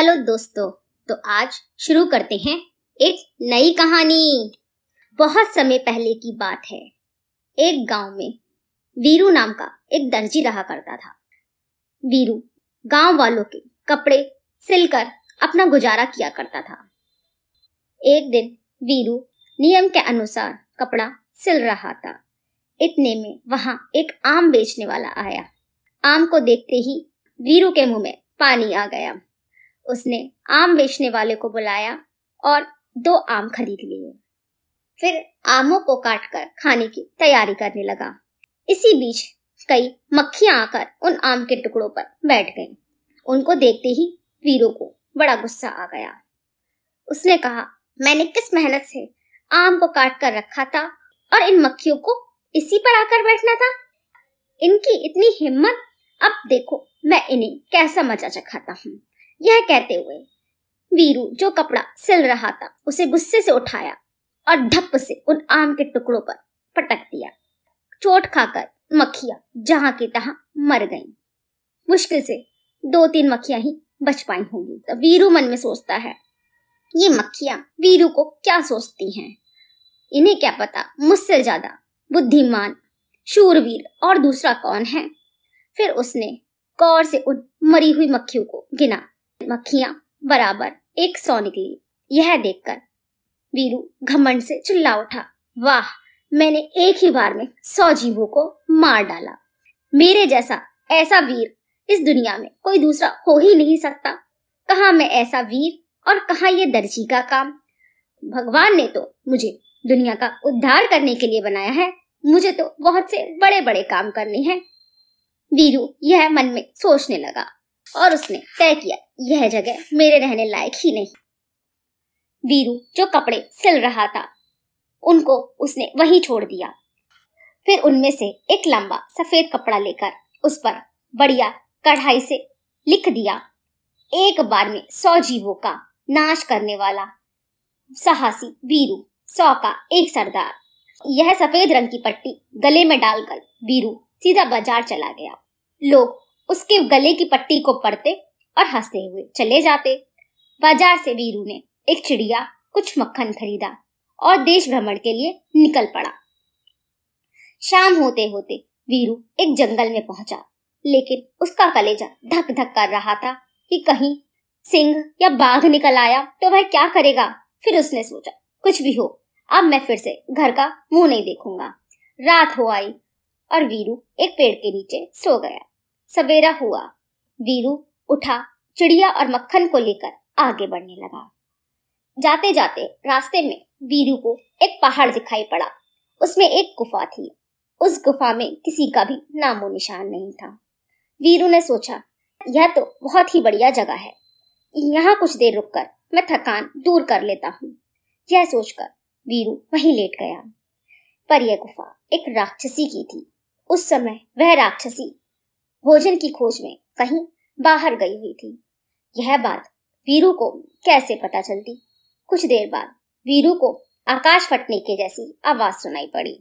Hello दोस्तों तो आज शुरू करते हैं एक नई कहानी। बहुत समय पहले की बात है। एक गाँव में वीरू नाम का एक दर्जी रहा करता था। वीरू गाँव वालों के कपड़े सिलकर अपना गुजारा किया करता था। एक दिन वीरू नियम के अनुसार कपड़ा सिल रहा था। इतने में वहाँ एक आम बेचने वाला आया। आम को देखते ही वीरू के मुँह में पानी आ गया। उसने आम बेचने वाले को बुलाया और दो आम खरीद लिए। फिर आमों को काटकर खाने की तैयारी करने लगा। इसी बीच कई मक्खियाँ आकर उन आम के टुकड़ों पर बैठ गईं। उनको देखते ही वीरू को बड़ा गुस्सा आ गया। उसने कहा, मैंने किस मेहनत से आम को काट कर रखा था और इन मक्खियों को इसी पर आकर बैठना था? इनकी इतनी हिम्मत, अब देखो मैं इन्हें कैसा मज़ा चखाता हूँ। यह कहते हुए वीरू जो कपड़ा सिल रहा था, उसे गुस्से से उठाया और धप से उन आम के टुकड़ों पर पटक दिया। चोट खाकर मक्खियाँ जहाँ की तहां मर गईं। मुश्किल से दो तीन मक्खियाँ ही बच पाई होंगी। तो वीरू मन में सोचता है, ये मक्खियाँ वीरू को क्या सोचती हैं? इन्हें क्या पता मुझसे ज़्यादा बुद्धिमान, शूरवीर और दूसरा कौन है? फिर उसने कौर से उन मरी हुई मक्खियों को गिना। मक्खियाँ, बराबर, एक सौ निकली। यह देखकर वीरू घमंड से चिल्ला उठा। वाह, मैंने एक ही बार में सौ जीवों को मार डाला। मेरे जैसा ऐसा वीर इस दुनिया में कोई दूसरा हो ही नहीं सकता। कहा मैं ऐसा वीर और कहा ये दर्जी का काम? भगवान ने तो मुझे दुनिया का उद्धार करने के लिए बनाया है। मुझे तो बहुत से बड़े बड़े काम करने हैं। वीरू यह मन में सोचने लगा। और उसने तय किया, यह जगह मेरे रहने लायक ही नहीं। वीरू, जो कपड़े सिल रहा था, उनको उसने वहीं छोड़ दिया। फिर उनमें से एक लंबा सफ़ेद कपड़ा लेकर उस पर बढ़िया कढ़ाई से लिख दिया, एक बार में सौ जीवों का नाश करने वाला साहसी वीरू, सौ का एक सरदार। यह सफ़ेद रंग की पट्टी गले में डालकर वीरू सीधा बाज़ार चला गया। लोग उसके गले की पट्टी को पढ़ते और हँसते हुए चले जाते। बाज़ार से वीरू ने एक चिड़िया, कुछ मक्खन खरीदा और देश भ्रमण के लिए निकल पड़ा। शाम होते होते वीरू एक जंगल में पहुँचा, लेकिन उसका कलेजा धक धक कर रहा था कि कहीं सिंह या बाघ निकल आया तो वह क्या करेगा? फिर उसने सोचा, कुछ भी हो, अब मैं फिर से घर का मुँह नहीं देखूँगा। रात हो आई और वीरू एक पेड़ के नीचे सो गया। सवेरा हुआ। वीरू उठा, चिड़िया और मक्खन को लेकर आगे बढ़ने लगा। जाते जाते रास्ते में वीरू को एक पहाड़ दिखाई पड़ा। उसमें एक गुफा थी। उस गुफा में किसी का भी नामो निशान नहीं था। वीरू ने सोचा, यह तो बहुत ही बढ़िया जगह है। यहाँ कुछ देर रुककर मैं थकान दूर कर लेता हूँ। यह सोचकर वीरू वहीं लेट गया। पर यह गुफा एक राक्षसी की थी। उस समय वह राक्षसी भोजन की खोज में कहीं बाहर गई हुई थी। यह बात वीरू को कैसे पता चलती? कुछ देर बाद वीरू को आकाश फटने के जैसी आवाज़ सुनाई पड़ी।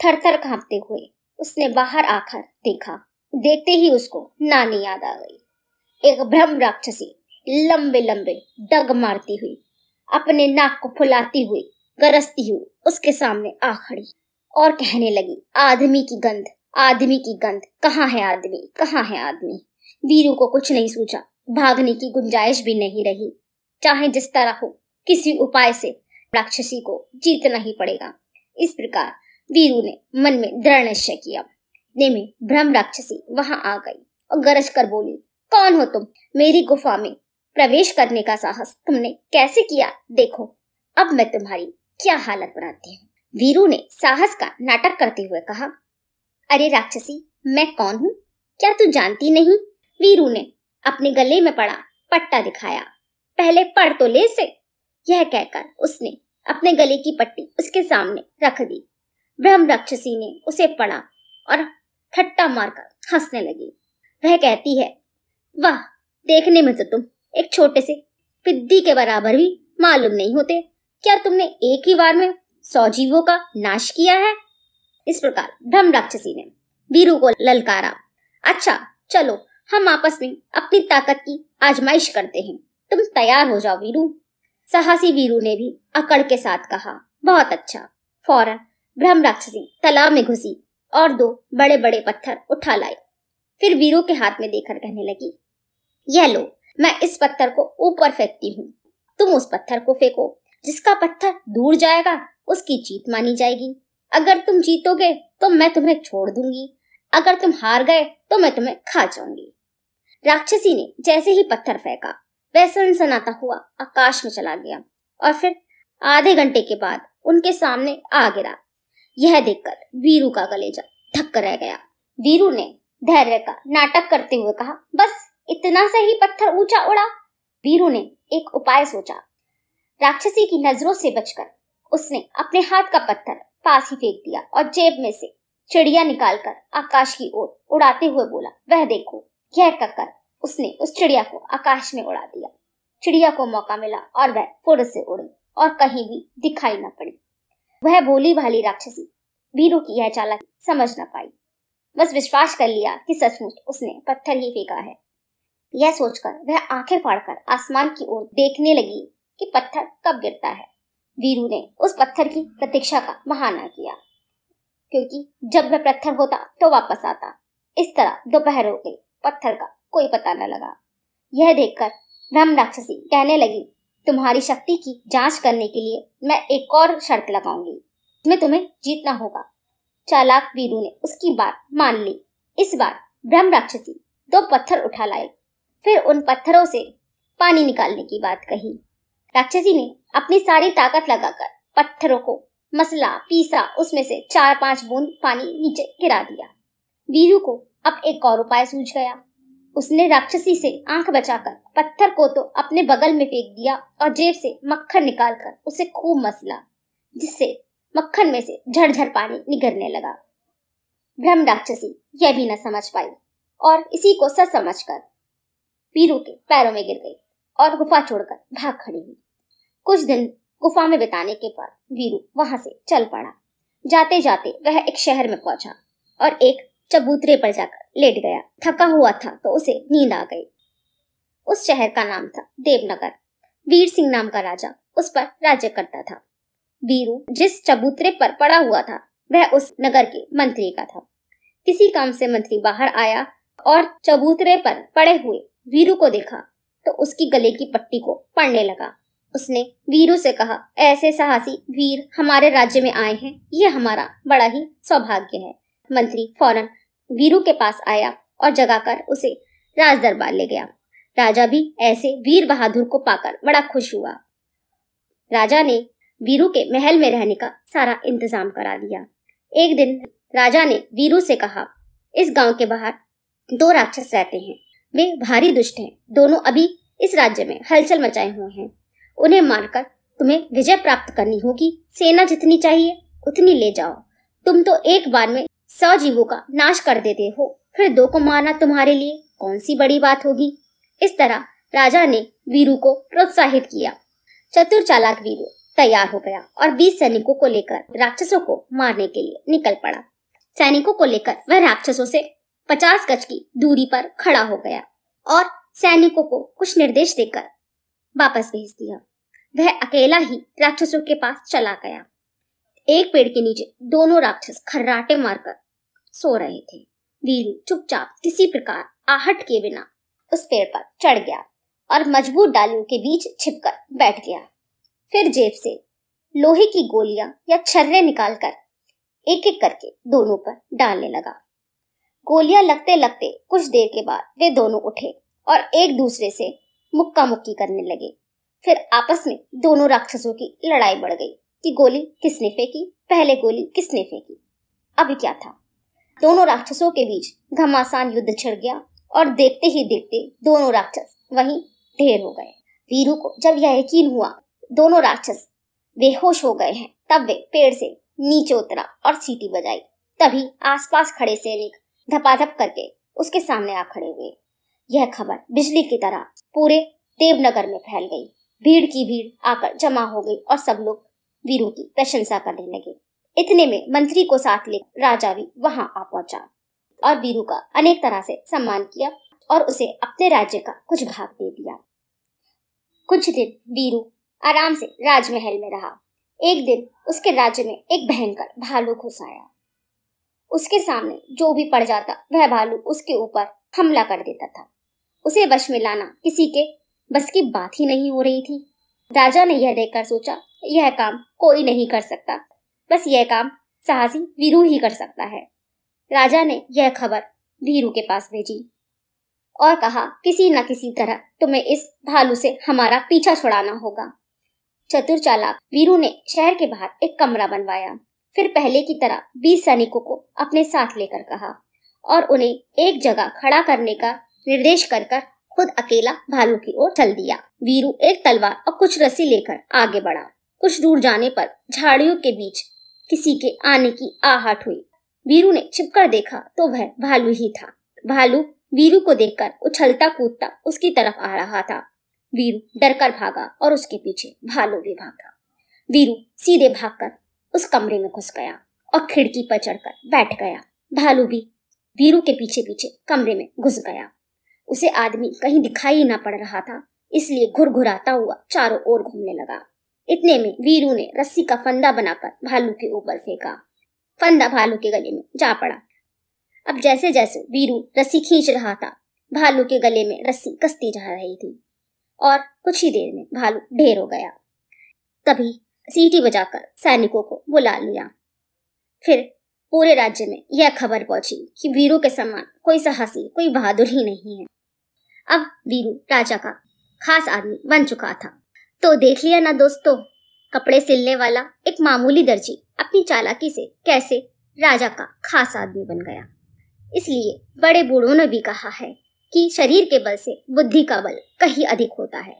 थर थर कांपते हुए उसने बाहर आकर देखा। देखते ही उसको नानी याद आ गई। एक ब्रह्म राक्षसी लंबे लंबे डग मारती हुई, अपने नाक को फुलाती हुई गरजती हुई उसके सामने आ खड़ी और कहने लगी, आदमी की गंध आदमी की गंध। कहाँ है आदमी? कहाँ है आदमी? वीरू को कुछ नहीं सूझा। भागने की गुंजाइश भी नहीं रही। चाहे जिस तरह हो, किसी उपाय से राक्षसी को जीतना ही पड़ेगा। इस प्रकार वीरू ने मन में दृढ़ निश्चय किया। में ब्रह्म राक्षसी वहाँ आ गई और गरज कर बोली, कौन हो तुम? मेरी गुफा में प्रवेश करने का साहस तुमने कैसे किया? देखो, अब मैं तुम्हारी क्या हालत बनाती हूँ? वीरू ने साहस का नाटक करते हुए कहा अरे राक्षसी, मैं कौन हूँ? क्या तू जानती नहीं? वीरू ने अपने गले में पड़ा पट्टा दिखाया। पहले पढ़ तो ले से यह कहकर उसने अपने गले की पट्टी उसके सामने रख दी। ब्रह्म राक्षसी ने उसे पढ़ा और ठट्टा मारकर हंसने लगी। वह कहती है, वाह, देखने में तो तुम एक छोटे से पिद्दी के बराबर भी मालूम नहीं होते। क्या तुमने एक ही बार में सौ जीवों का नाश किया है? इस प्रकार ब्रह्म राक्षसी ने वीरू को ललकारा। अच्छा चलो, हम आपस में अपनी ताकत की आजमाइश करते हैं। तुम तैयार हो जाओ वीरू। साहसी वीरू ने भी अकड़ के साथ कहा, बहुत अच्छा। फ़ौरन ब्रह्म राक्षसी तालाब में घुसी और दो बड़े बड़े पत्थर उठा लाई फिर वीरू के हाथ में देकर कहने लगी, यह लो, मैं इस पत्थर को ऊपर फेंकती हूँ। तुम उस पत्थर को फेंको, जिसका पत्थर दूर जाएगा, उसकी जीत मानी जाएगी। अगर तुम जीतोगे तो मैं तुम्हें छोड़ दूँगी। अगर तुम हार गए तो मैं तुम्हें खा जाऊँगी। राक्षसी ने जैसे ही पत्थर फेंका, वह सनसनाता हुआ आकाश में चला गया और फिर आधे घंटे के बाद उनके सामने आ गिरा। यह देखकर वीरू का गलेजा धक्कर रह गया। वीरू ने धैर्य का नाटक करते हुए कहा, बस, इतना से ही पत्थर ऊँचा उड़ा वीरू ने एक उपाय सोचा। राक्षसी की नज़रों से बचकर उसने अपने हाथ का पत्थर पास ही फेंक दिया और जेब में से चिड़िया निकालकर आकाश की ओर उड़ाते हुए बोला, वह देखो, यह कहकर उसने उस चिड़िया को आकाश में उड़ा दिया। चिड़िया को मौका मिला और वह फुर से उड़ी और कहीं भी दिखाई न पड़ी। वह भोली भाली राक्षसी, वीरू की यह चालक समझ न पाई। बस विश्वास कर लिया कि सचमुच उसने पत्थर ही फेंका है। यह सोचकर वह आँखें फाड़कर आसमान की ओर देखने लगी कि पत्थर कब गिरता है। वीरू ने उस पत्थर की प्रतीक्षा का बहाना किया। क्योंकि जब वह पत्थर होता तो वापस आता। इस तरह दोपहर हो गई। पत्थर का कोई पता न लगा। यह देखकर ब्रह्म राक्षसी कहने लगी, तुम्हारी शक्ति की जाँच करने के लिए मैं एक और शर्त लगाऊँगी। मैं तुम्हें जीतना होगा। चालाक वीरू ने उसकी बात मान ली। इस बार ब्रह्म राक्षसी दो पत्थर उठा लाए। फिर उन पत्थरों से पानी निकालने की बात कही। राक्षसी ने अपनी सारी ताकत लगाकर पत्थरों को, मसला, पीसा, उसमें से चार पाँच बूंद पानी नीचे गिरा दिया। वीरू को अब एक और उपाय सूझ गया। उसने राक्षसी से आँख बचाकर पत्थर को तो अपने बगल में फेंक दिया और जेब से मक्खन निकालकर उसे खूब मसला, जिससे मक्खन में से झरझर पानी निगरने लगा। ब्रह्म राक्षसी, यह भी न समझ पाई और इसी को सच समझकर वीरू के पैरों में गिर गई और गुफा छोड़कर भाग खड़ी हुई। कुछ दिन गुफा में बिताने के बाद वीरू वहाँ से चल पड़ा। जाते जाते वह एक शहर में पहुँचा और एक चबूतरे पर जाकर लेट गया। थका हुआ था तो उसे नींद आ गई। उस शहर का नाम था देवनगर। वीर सिंह नाम का राजा उस पर राज्य करता था। वीरू जिस चबूतरे पर पड़ा हुआ था, वह उस नगर के मंत्री का था। किसी काम से मंत्री बाहर आया और चबूतरे पर पड़े हुए वीरू को देखा तो उसकी गले की पट्टी को पड़ने लगा। उसने वीरू से कहा, ऐसे साहसी वीर हमारे राज्य में आए हैं। यह हमारा बड़ा ही सौभाग्य है। मंत्री फ़ौरन वीरू के पास आया और जगाकर उसे राज दरबार ले गया। राजा भी ऐसे वीर बहादुर को पाकर बड़ा खुश हुआ। राजा ने वीरू के महल में रहने का सारा इंतज़ाम करा दिया। एक दिन राजा ने वीरू से कहा, इस गाँव के बाहर दो राक्षस रहते हैं। वे भारी दुष्ट हैं। दोनों अभी इस राज्य में हलचल मचाए हुए हैं। उन्हें मारकर तुम्हें विजय प्राप्त करनी होगी। सेना जितनी चाहिए, उतनी ले जाओ। तुम तो एक बार में सौ जीवों का नाश कर देते हो। फिर दो को मारना तुम्हारे लिए कौन सी बड़ी बात होगी? इस तरह राजा ने वीरू को प्रोत्साहित किया। चतुर चालाक वीरू तैयार हो गया और बीस सैनिकों को लेकर राक्षसों को मारने के लिए निकल पड़ा। सैनिकों को लेकर वह राक्षसों से पचास गज की दूरी पर खड़ा हो गया और सैनिकों को कुछ निर्देश देकर वापस भेज दिया। वह अकेला ही राक्षसों के पास चला गया। एक पेड़ के नीचे दोनों राक्षस खर्राटे मारकर सो रहे थे। वीरू चुपचाप किसी प्रकार आहट के बिना उस पेड़ पर चढ़ गया और मज़बूत डालियों के बीच छिपकर बैठ गया। फिर जेब से लोहे की गोलियाँ या छर्रे निकालकर एक एक करके दोनों पर डालने लगा। गोलियाँ लगते लगते कुछ देर के बाद वे दोनों उठे और एक दूसरे से मुक्का मुक्की करने लगे। फिर आपस में दोनों राक्षसों की लड़ाई बढ़ गई कि गोली किसने फेंकी, पहले गोली किसने फेंकी। अभी क्या था? दोनों राक्षसों के बीच घमासान युद्ध छिड़ गया और देखते ही देखते दोनों राक्षस वहीं ढेर हो गए। वीरू को जब यह यकीन हुआ, दोनों राक्षस बेहोश हो गए हैं, तब वे पेड़ से नीचे उतरा और सीटी बजाई। तभी आसपास खड़े सैनिक धपाधप करके उसके सामने आ खड़े हुए। यह खबर बिजली की तरह पूरे देवनगर में फैल गई। भीड़ की भीड़ आकर जमा हो गई और सब लोग वीरू की प्रशंसा करने लगे। इतने में मंत्री को साथ ले राजा भी वहाँ आ पहुँचा और वीरू का अनेक तरह से सम्मान किया और उसे अपने राज्य का कुछ भाग दे दिया। कुछ दिन वीरू आराम से राजमहल में रहा। एक दिन उसके राज्य में एक भयंकर भालू घुस आया। उसके सामने जो भी पड़ जाता, वह भालू उसके ऊपर हमला कर देता था। उसे वश में लाना किसी के बस की बात ही नहीं हो रही थी। राजा ने यह देखकर सोचा, यह काम कोई नहीं कर सकता। बस यह काम साहसी वीरू ही कर सकता है। राजा ने यह खबर वीरू के पास भेजी और कहा, किसी न किसी तरह तुम्हें इस भालू से हमारा पीछा छुड़ाना होगा। चतुर चालाक वीरू ने शहर के बाहर एक कमरा बनवाया। फिर पहले की तरह बीस सैनिकों को अपने साथ लेकर कहा और उन्हें एक जगह खड़ा करने का निर्देश कर कर खुद अकेला भालू की ओर चल दिया। वीरू एक तलवार और कुछ रस्सी लेकर आगे बढ़ा। कुछ दूर जाने पर झाड़ियों के बीच किसी के आने की आहट हुई। वीरू ने छिपकर देखा तो वह भालू ही था। भालू वीरू को देखकर उछलता कूदता उसकी तरफ़ आ रहा था। वीरू डरकर भागा और उसके पीछे भालू भी भागा। वीरू सीधे भागकर उस कमरे में घुस गया और खिड़की पर चढ़कर बैठ गया। भालू भी वीरू के पीछे पीछे कमरे में घुस गया। उसे आदमी कहीं दिखाई ना पड़ रहा था, इसलिए घुर घुराता हुआ चारों ओर घूमने लगा। इतने में वीरू ने रस्सी का फंदा बनाकर भालू के ऊपर फेंका। फंदा भालू के गले में जा पड़ा। अब जैसे जैसे वीरू रस्सी खींच रहा था, भालू के गले में रस्सी कसती जा रही थी और कुछ ही देर में भालू ढेर हो गया। तभी सीटी बजाकर सैनिकों को बुला लिया। फिर पूरे राज्य में यह खबर पहुँची कि वीरू के समान कोई साहसी, कोई बहादुर ही नहीं है। अब वीरू राजा का खास आदमी बन चुका था। तो देख लिया ना दोस्तों, कपड़े सिलने वाला एक मामूली दर्जी अपनी चालाकी से कैसे राजा का खास आदमी बन गया। इसलिए बड़े बूढ़ों ने भी कहा है कि शरीर के बल से बुद्धि का बल कहीं अधिक होता है।